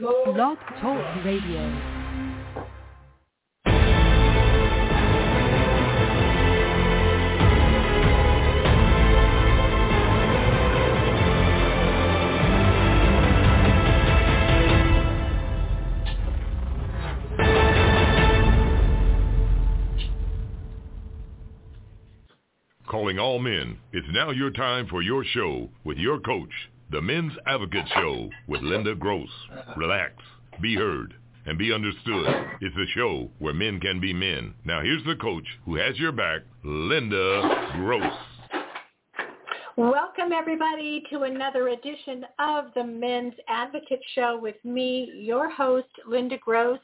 Blog Talk Radio. Calling all men, it's now your time for your show with your coach, the Men's Advocate Show with Linda Gross. Relax, be heard, and be understood. It's a show where men can be men. Now here's the coach who has your back, Linda Gross. Welcome everybody to another edition of the Men's Advocate Show with me, your host, Linda Gross.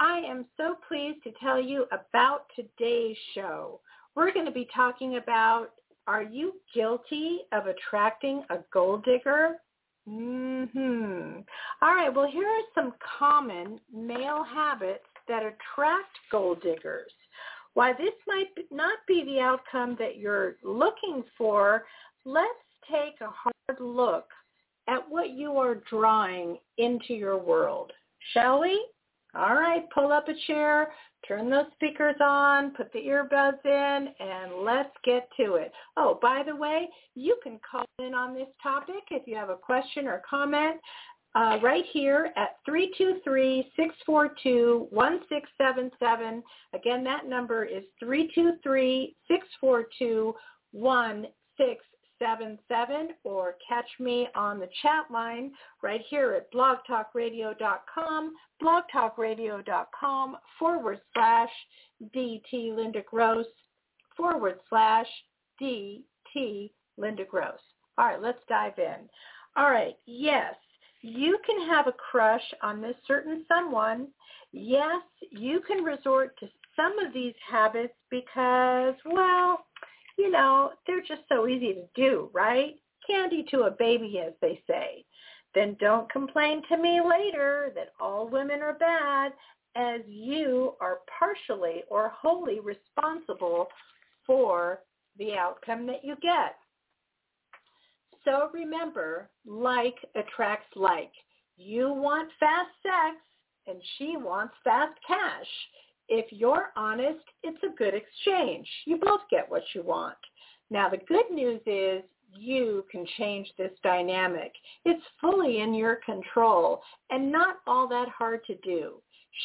I am so pleased to tell you about today's show. We're going to be talking about are you guilty of attracting a gold digger? Mm-hmm. All right, well, here are some common male habits that attract gold diggers. Why this might not be the outcome that you're looking for, let's take a hard look at what you are drawing into your world. Shall we? All right, pull up a chair, turn those speakers on, put the earbuds in, and let's get to it. Oh, by the way, you can call in on this topic if you have a question or comment uh, right here at 323-642-1677. Again, that number is 323-642-1677 or catch me on the chat line right here at blogtalkradio.com, blogtalkradio.com forward slash DT Linda Gross forward slash DT Linda Gross. All right, let's dive in. All right, yes, you can have a crush on this certain someone. Yes, you can resort to some of these habits because, well, you know, they're just so easy to do, right? Candy to a baby, as they say. Then don't complain to me later that all women are bad as you are partially or wholly responsible for the outcome that you get. So remember, like attracts like. You want fast sex and she wants fast cash if you're honest, it's a good exchange. You both get what you want. Now, the good news is you can change this dynamic. It's fully in your control and not all that hard to do.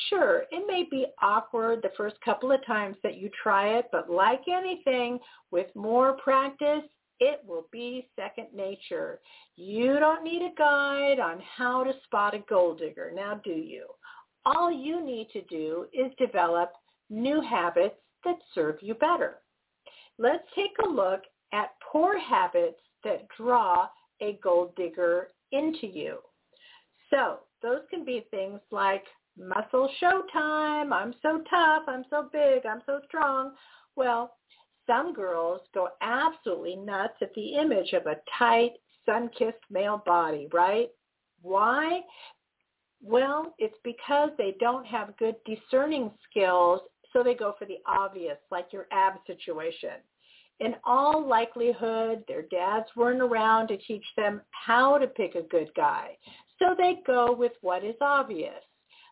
Sure, it may be awkward the first couple of times that you try it, but like anything, with more practice, it will be second nature. You don't need a guide on how to spot a gold digger, now do you? All you need to do is develop new habits that serve you better. Let's take a look at poor habits that draw a gold digger into you. So those can be things like muscle showtime, I'm so tough, I'm so big, I'm so strong. Well, some girls go absolutely nuts at the image of a tight, sun-kissed male body, right? Why? Well, it's because they don't have good discerning skills, so they go for the obvious, like your ab situation. In all likelihood, their dads weren't around to teach them how to pick a good guy, so they go with what is obvious.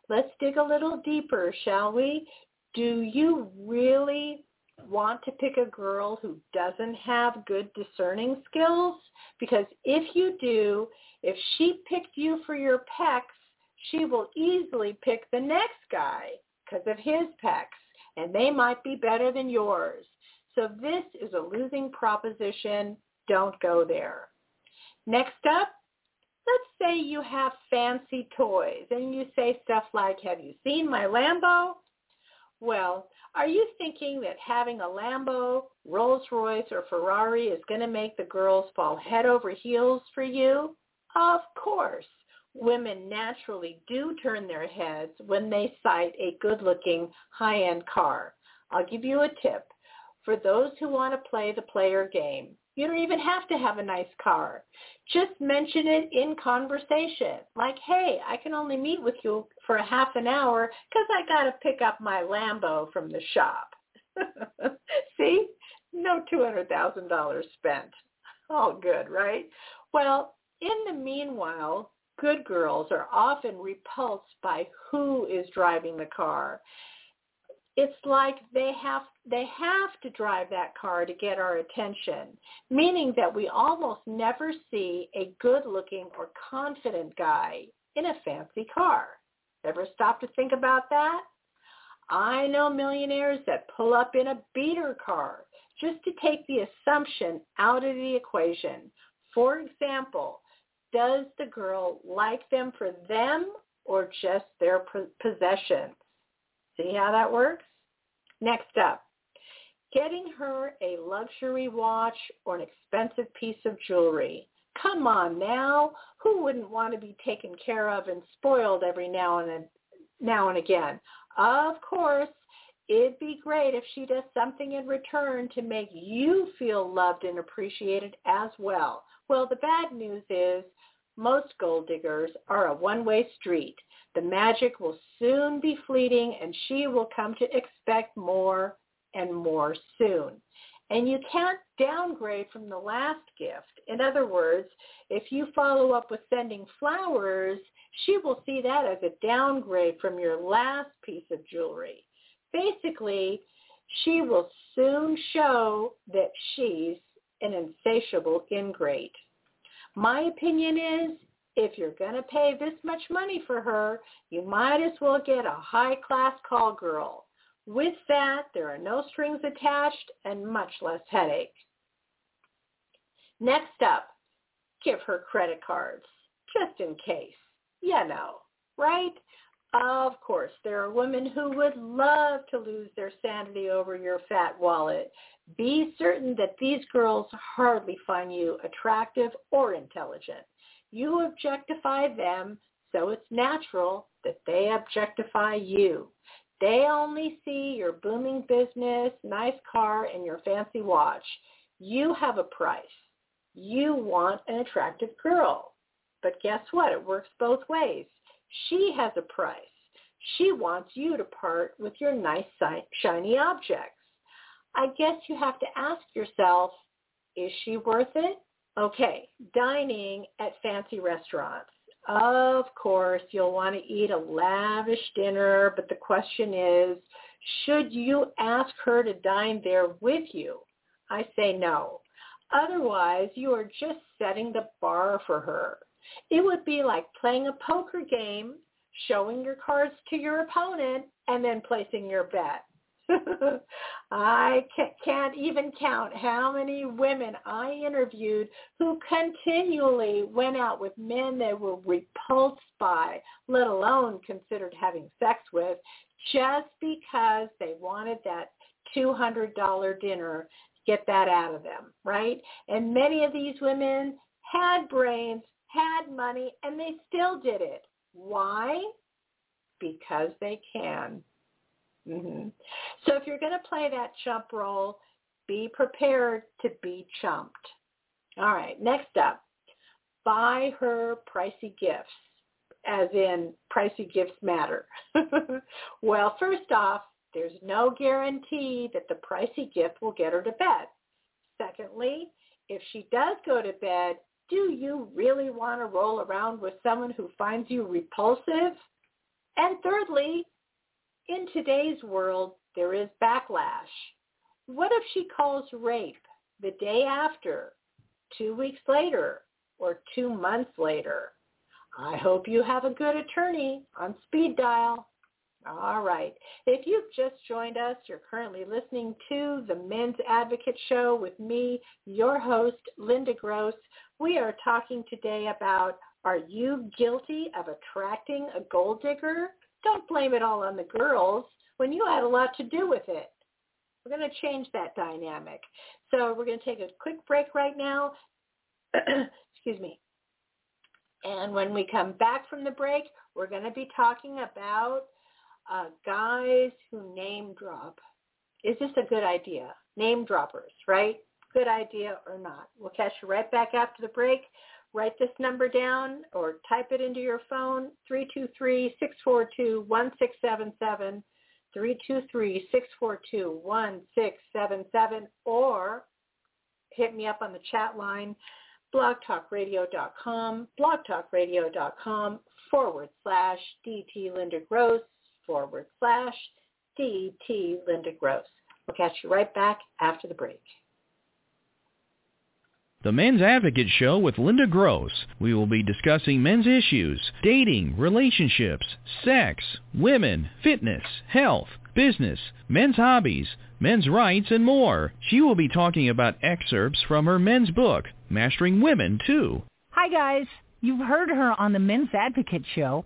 Let's dig a little deeper, shall we? Do you really want to pick a girl who doesn't have good discerning skills? Because if you do, if she picked you for your pecs, she will easily pick the next guy because of his pecs, and they might be better than yours. So this is a losing proposition. Don't go there. Next up, let's say you have fancy toys and you say stuff like, have you seen my Lambo? Well, are you thinking that having a Lambo, Rolls-Royce, or Ferrari is going to make the girls fall head over heels for you? Of course women naturally do turn their heads when they sight a good-looking high-end car. I'll give you a tip. For those who want to play the player game, you don't even have to have a nice car. Just mention it in conversation. Like, hey, I can only meet with you for a half an hour because I got to pick up my Lambo from the shop. See? No $200,000 spent. All good, right? Well, in the meanwhile, good girls are often repulsed by who is driving the car. It's like they have they have to drive that car to get our attention, meaning that we almost never see a good-looking or confident guy in a fancy car. Ever stop to think about that? I know millionaires that pull up in a beater car just to take the assumption out of the equation. For example, does the girl like them for them or just their possessions? See how that works? Next up, getting her a luxury watch or an expensive piece of jewelry. Come on now, who wouldn't want to be taken care of and spoiled every now and then, now and again? Of course, it'd be great if she does something in return to make you feel loved and appreciated as well. Well, the bad news is most gold diggers are a one-way street. The magic will soon be fleeting and she will come to expect more and more soon. And you can't downgrade from the last gift. In other words, if you follow up with sending flowers, she will see that as a downgrade from your last piece of jewelry. Basically, she will soon show that she's an insatiable ingrate. My opinion is if you're going to pay this much money for her, you might as well get a high-class call girl. With that, there are no strings attached and much less headache. Next up, give her credit cards, just in case. You know, right? Of course, there are women who would love to lose their sanity over your fat wallet. Be certain that these girls hardly find you attractive or intelligent. You objectify them, so it's natural that they objectify you. They only see your booming business, nice car, and your fancy watch. You have a price. You want an attractive girl. But guess what? It works both ways. She has a price. She wants you to part with your nice, shiny objects. I guess you have to ask yourself, is she worth it? Okay, dining at fancy restaurants. Of course, you'll want to eat a lavish dinner, but the question is, should you ask her to dine there with you? I say no. Otherwise, you are just setting the bar for her. It would be like playing a poker game, showing your cards to your opponent, and then placing your bet. I can't even count how many women I interviewed who continually went out with men they were repulsed by, let alone considered having sex with, just because they wanted that $200 dinner, get that out of them, right? And many of these women had brains, had money, and they still did it. Why? Because they can. Mm-hmm. So if you're going to play that chump role, be prepared to be chumped. All right, next up, buy her pricey gifts, as in pricey gifts matter. well, first off, there's no guarantee that the pricey gift will get her to bed. Secondly, if she does go to bed, do you really want to roll around with someone who finds you repulsive? And thirdly, in today's world, there is backlash. What if she calls rape the day after, two weeks later, or two months later? I hope you have a good attorney on speed dial. All right. If you've just joined us, you're currently listening to the Men's Advocate Show with me, your host, Linda Gross. We are talking today about are you guilty of attracting a gold digger? Don't blame it all on the girls when you had a lot to do with it. We're going to change that dynamic. So we're going to take a quick break right now. Excuse me. And when we come back from the break, we're going to be talking about uh, guys who name drop. Is this a good idea? Name droppers, right? Good idea or not? We'll catch you right back after the break write this number down or type it into your phone, 323-642-1677, 323-642-1677, or hit me up on the chat line, blogtalkradio.com, blogtalkradio.com forward slash DT Linda Gross forward slash DT Linda Gross. We'll catch you right back after the break. The Men's Advocate Show with Linda Gross. We will be discussing men's issues, dating, relationships, sex, women, fitness, health, business, men's hobbies, men's rights, and more. She will be talking about excerpts from her men's book, Mastering Women, too. Hi, guys. You've heard her on the Men's Advocate Show.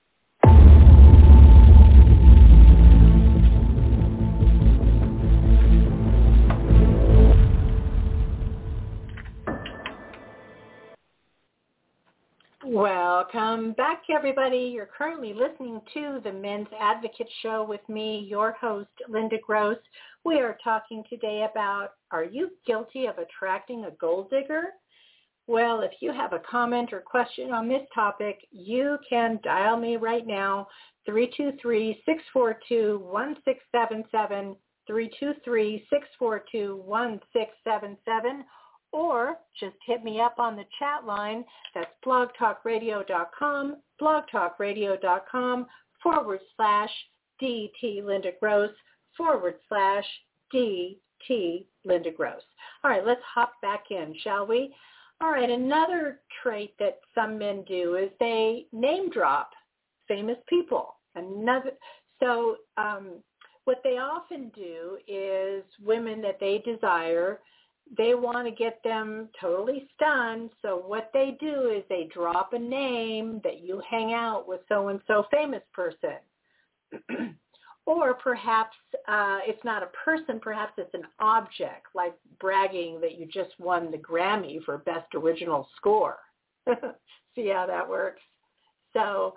Welcome back, everybody. You're currently listening to the Men's Advocate Show with me, your host, Linda Gross. We are talking today about, are you guilty of attracting a gold digger? Well, if you have a comment or question on this topic, you can dial me right now, 323-642-1677, 323-642-1677, or just hit me up on the chat line. That's blogtalkradio.com, blogtalkradio.com forward slash DT Linda Gross forward slash DT Linda Gross. All right, let's hop back in, shall we? All right, another trait that some men do is they name drop famous people. Another, so um, what they often do is women that they desire they want to get them totally stunned. So what they do is they drop a name that you hang out with so-and-so famous person. or perhaps uh, it's not a person, perhaps it's an object, like bragging that you just won the Grammy for Best Original Score. See how that works? So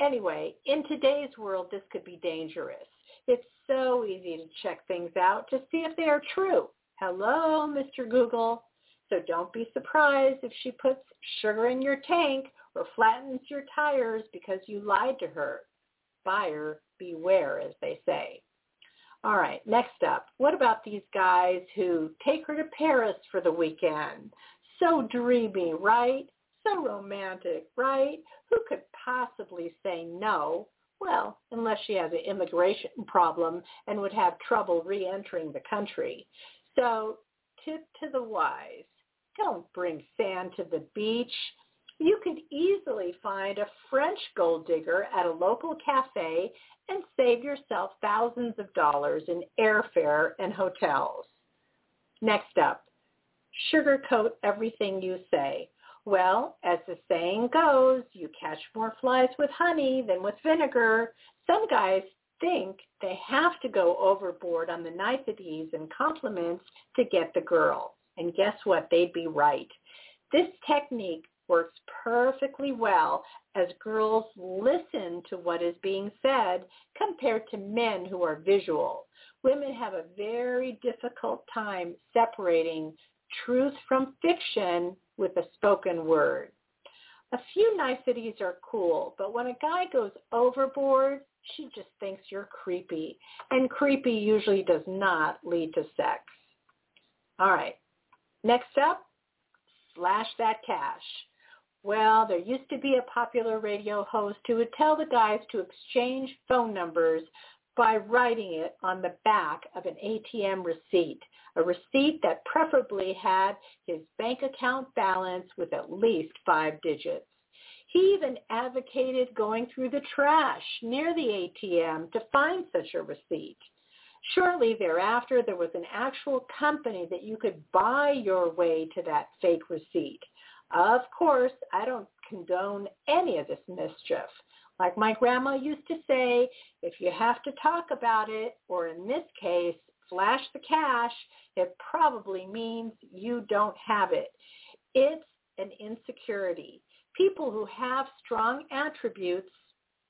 anyway, in today's world, this could be dangerous. It's so easy to check things out to see if they are true. Hello, Mr. Google. So don't be surprised if she puts sugar in your tank or flattens your tires because you lied to her. Buyer beware, as they say. All right, next up, what about these guys who take her to Paris for the weekend? So dreamy, right? So romantic, right? Who could possibly say no? Well, unless she has an immigration problem and would have trouble re-entering the country. So tip to the wise, don't bring sand to the beach. You could easily find a French gold digger at a local cafe and save yourself thousands of dollars in airfare and hotels. Next up, sugarcoat everything you say. Well, as the saying goes, you catch more flies with honey than with vinegar. Some guys think they have to go overboard on the niceties and compliments to get the girl. And guess what? They'd be right. This technique works perfectly well as girls listen to what is being said compared to men who are visual. Women have a very difficult time separating truth from fiction with a spoken word. A few niceties are cool, but when a guy goes overboard, She just thinks you're creepy. And creepy usually does not lead to sex. All right. Next up, slash that cash. Well, there used to be a popular radio host who would tell the guys to exchange phone numbers by writing it on the back of an ATM receipt, a receipt that preferably had his bank account balance with at least five digits. He even advocated going through the trash near the ATM to find such a receipt. Shortly thereafter, there was an actual company that you could buy your way to that fake receipt. Of course, I don't condone any of this mischief. Like my grandma used to say, if you have to talk about it, or in this case, flash the cash, it probably means you don't have it. It's an insecurity. People who have strong attributes,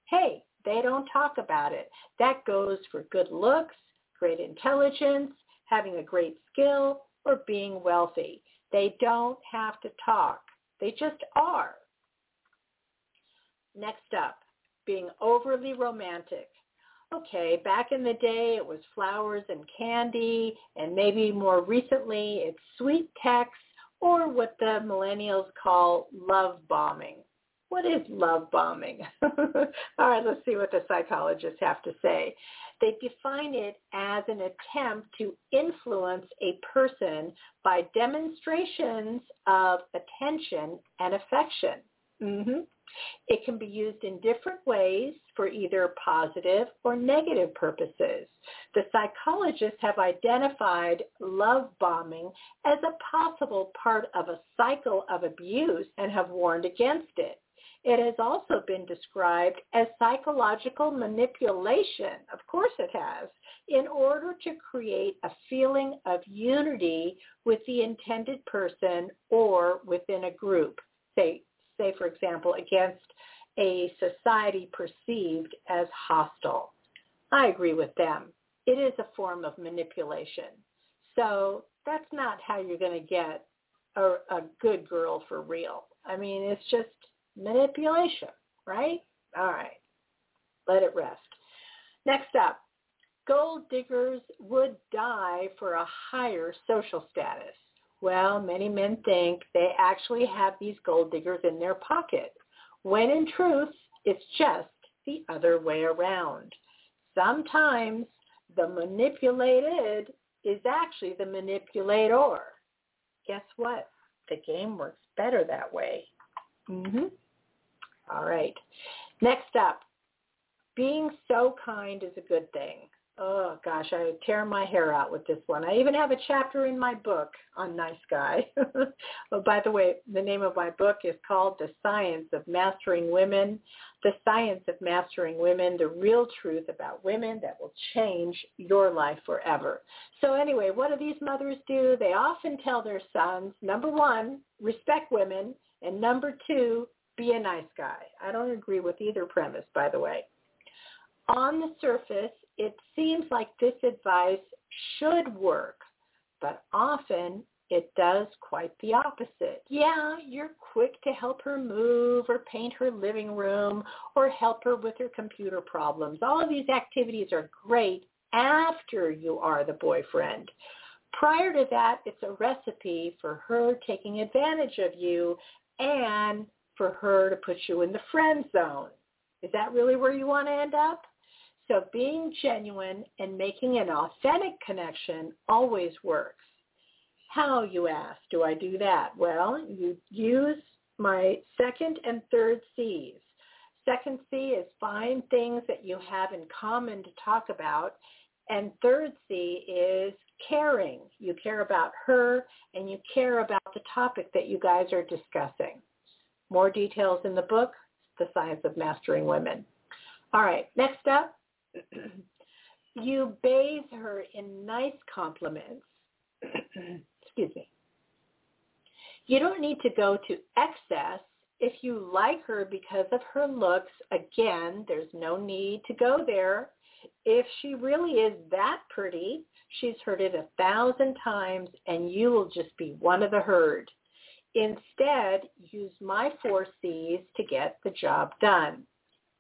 hey, they don't talk about it. That goes for good looks, great intelligence, having a great skill, or being wealthy. They don't have to talk. They just are. Next up, being overly romantic. Okay, back in the day it was flowers and candy, and maybe more recently it's sweet text or what the millennials call love bombing. What is love bombing? All right, let's see what the psychologists have to say. They define it as an attempt to influence a person by demonstrations of attention and affection. Mm-hmm. It can be used in different ways for either positive or negative purposes. The psychologists have identified love bombing as a possible part of a cycle of abuse and have warned against it. It has also been described as psychological manipulation, of course it has, in order to create a feeling of unity with the intended person or within a group. Say, say for example, against a society perceived as hostile. I agree with them. It is a form of manipulation. So that's not how you're going to get a, a good girl for real. I mean, it's just manipulation, right? All right. Let it rest. Next up, gold diggers would die for a higher social status. Well, many men think they actually have these gold diggers in their pocket, when in truth, it's just the other way around. Sometimes the manipulated is actually the manipulator. Guess what? The game works better that way. Mm-hmm. All right. Next up, being so kind is a good thing oh gosh, I tear my hair out with this one. I even have a chapter in my book on Nice Guy. oh, by the way, the name of my book is called The Science of Mastering Women. The Science of Mastering Women, the real truth about women that will change your life forever. So anyway, what do these mothers do? They often tell their sons, number one, respect women, and number two, be a nice guy. I don't agree with either premise, by the way. On the surface, it seems like this advice should work, but often it does quite the opposite. Yeah, you're quick to help her move or paint her living room or help her with her computer problems. All of these activities are great after you are the boyfriend. Prior to that, it's a recipe for her taking advantage of you and for her to put you in the friend zone. Is that really where you want to end up? So being genuine and making an authentic connection always works. How, you ask, do I do that? Well, you use my second and third C's. Second C is find things that you have in common to talk about. And third C is caring. You care about her and you care about the topic that you guys are discussing. More details in the book, The Science of Mastering Women. All right, next up, you bathe her in nice compliments. Excuse me. You don't need to go to excess. If you like her because of her looks, again, there's no need to go there. If she really is that pretty, she's heard it a thousand times and you will just be one of the herd. Instead, use my four C's to get the job done.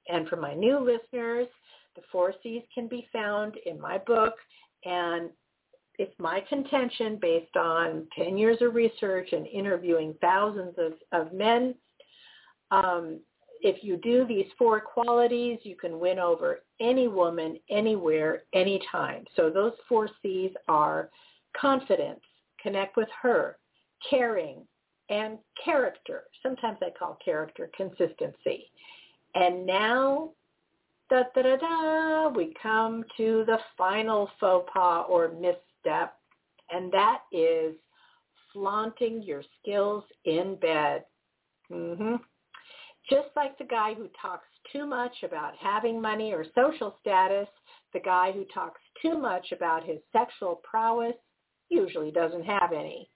And for my new listeners, The four C's can be found in my book, and it's my contention based on 10 years of research and interviewing thousands of, of men. Um, if you do these four qualities, you can win over any woman, anywhere, anytime. So those four C's are confidence, connect with her, caring, and character. Sometimes I call character consistency. And now, da da da da, we come to the final faux pas or misstep, and that is flaunting your skills in bed. Mm-hmm. Just like the guy who talks too much about having money or social status, the guy who talks too much about his sexual prowess usually doesn't have any.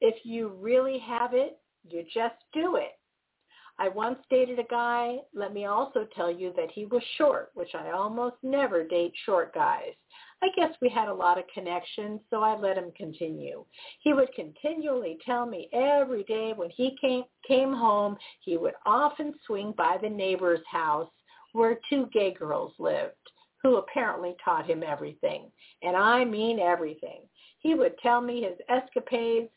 If you really have it, you just do it. I once dated a guy. Let me also tell you that he was short, which I almost never date short guys. I guess we had a lot of connections, so I let him continue. He would continually tell me every day when he came came home, he would often swing by the neighbor's house where two gay girls lived, who apparently taught him everything. And I mean everything. He would tell me his escapades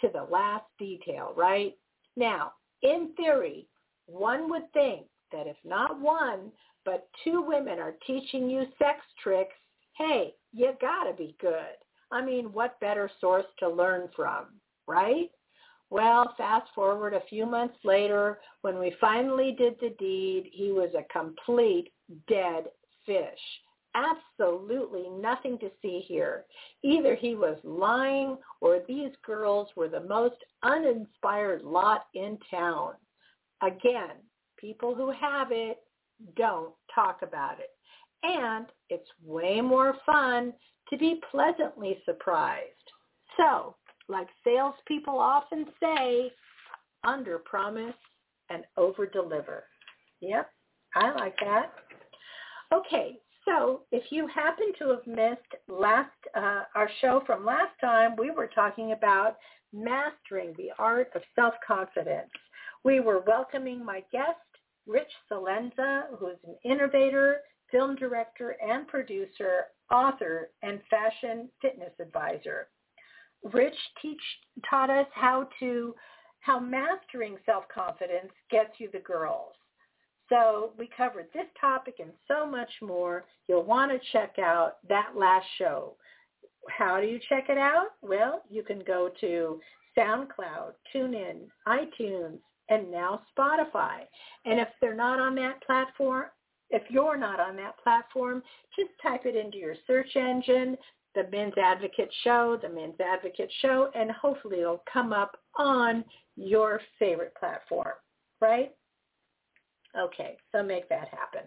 to the last detail, right? Now, in theory, one would think that if not one, but two women are teaching you sex tricks, hey, you gotta be good. I mean, what better source to learn from, right? Well, fast forward a few months later, when we finally did the deed, he was a complete dead fish. Absolutely nothing to see here. Either he was lying or these girls were the most uninspired lot in town. Again, people who have it don't talk about it. And it's way more fun to be pleasantly surprised. So, like salespeople often say, under promise and over deliver. Yep, I like that. Okay, so if you happen to have missed last uh, our show from last time, we were talking about mastering the art of self-confidence. We were welcoming my guest, Rich Salenza, who is an innovator, film director and producer, author, and fashion fitness advisor. Rich teach, taught us how to how mastering self-confidence gets you the girls. So we covered this topic and so much more. You'll want to check out that last show. How do you check it out? Well, you can go to SoundCloud, TuneIn, iTunes, and now Spotify. And if they're not on that platform, if you're not on that platform, just type it into your search engine, the Men's Advocate Show, the Men's Advocate Show, and hopefully it'll come up on your favorite platform, right? Okay, so make that happen.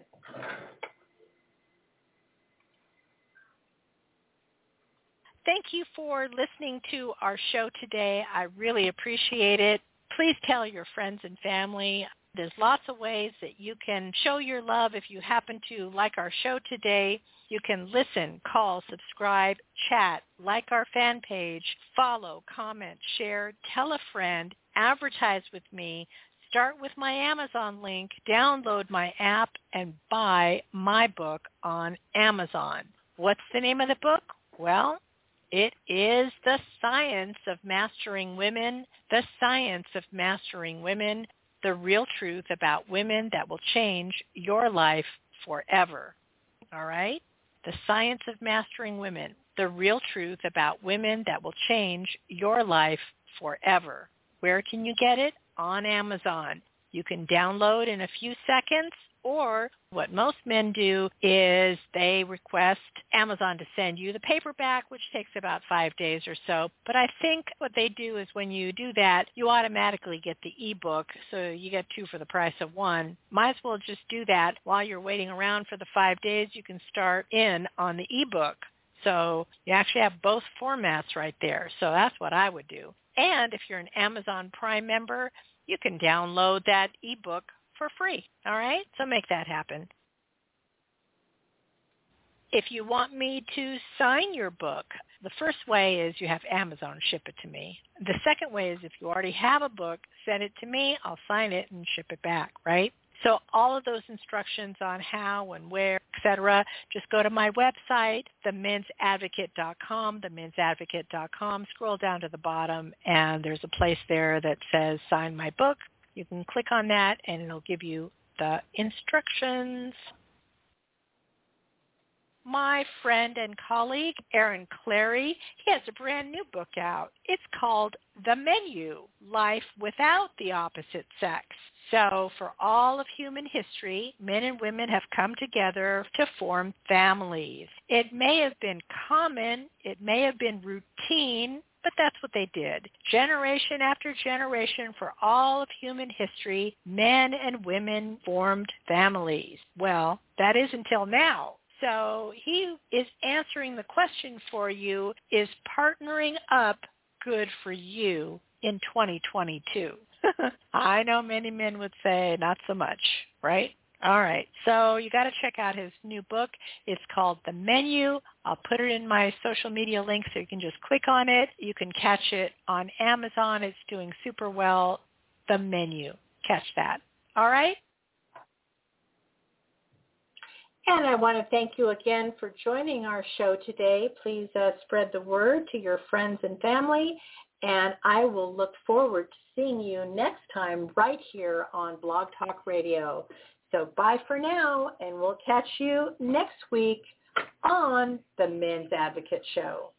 Thank you for listening to our show today. I really appreciate it. Please tell your friends and family. There's lots of ways that you can show your love if you happen to like our show today. You can listen, call, subscribe, chat, like our fan page, follow, comment, share, tell a friend, advertise with me, start with my Amazon link, download my app, and buy my book on Amazon. What's the name of the book? Well, it is The Science of Mastering Women, The Science of Mastering Women, the real truth about women that will change your life forever. All right? The Science of Mastering Women, the real truth about women that will change your life forever. Where can you get it? On Amazon. You can download in a few seconds or what most men do is they request Amazon to send you the paperback, which takes about five days or so. But I think what they do is when you do that, you automatically get the ebook, so you get two for the price of one. Might as well just do that while you're waiting around for the five days. You can start in on the ebook. So you actually have both formats right there. So that's what I would do. And if you're an Amazon Prime member, you can download that ebook for free. All right? So make that happen. If you want me to sign your book, the first way is you have Amazon ship it to me. The second way is if you already have a book, send it to me. I'll sign it and ship it back, right? So all of those instructions on how and where, etc., just go to my website, themensadvocate.com, themensadvocate.com, scroll down to the bottom, and there's a place there that says sign my book. You can click on that, and it'll give you the instructions my friend and colleague, Aaron Clarey, he has a brand new book out. It's called The Menu, Life Without the Opposite Sex. So for all of human history, men and women have come together to form families. It may have been common, it may have been routine, but that's what they did. Generation after generation for all of human history, men and women formed families. Well, that is until now. So he is answering the question for you, is partnering up good for you in 2022? I know many men would say not so much, right? All right. So you got to check out his new book. It's called The Menu. I'll put it in my social media link so you can just click on it. You can catch it on Amazon. It's doing super well. The Menu. Catch that. All right? And I want to thank you again for joining our show today. Please uh, spread the word to your friends and family. And I will look forward to seeing you next time right here on Blog Talk Radio. So bye for now, and we'll catch you next week on the Men's Advocate Show.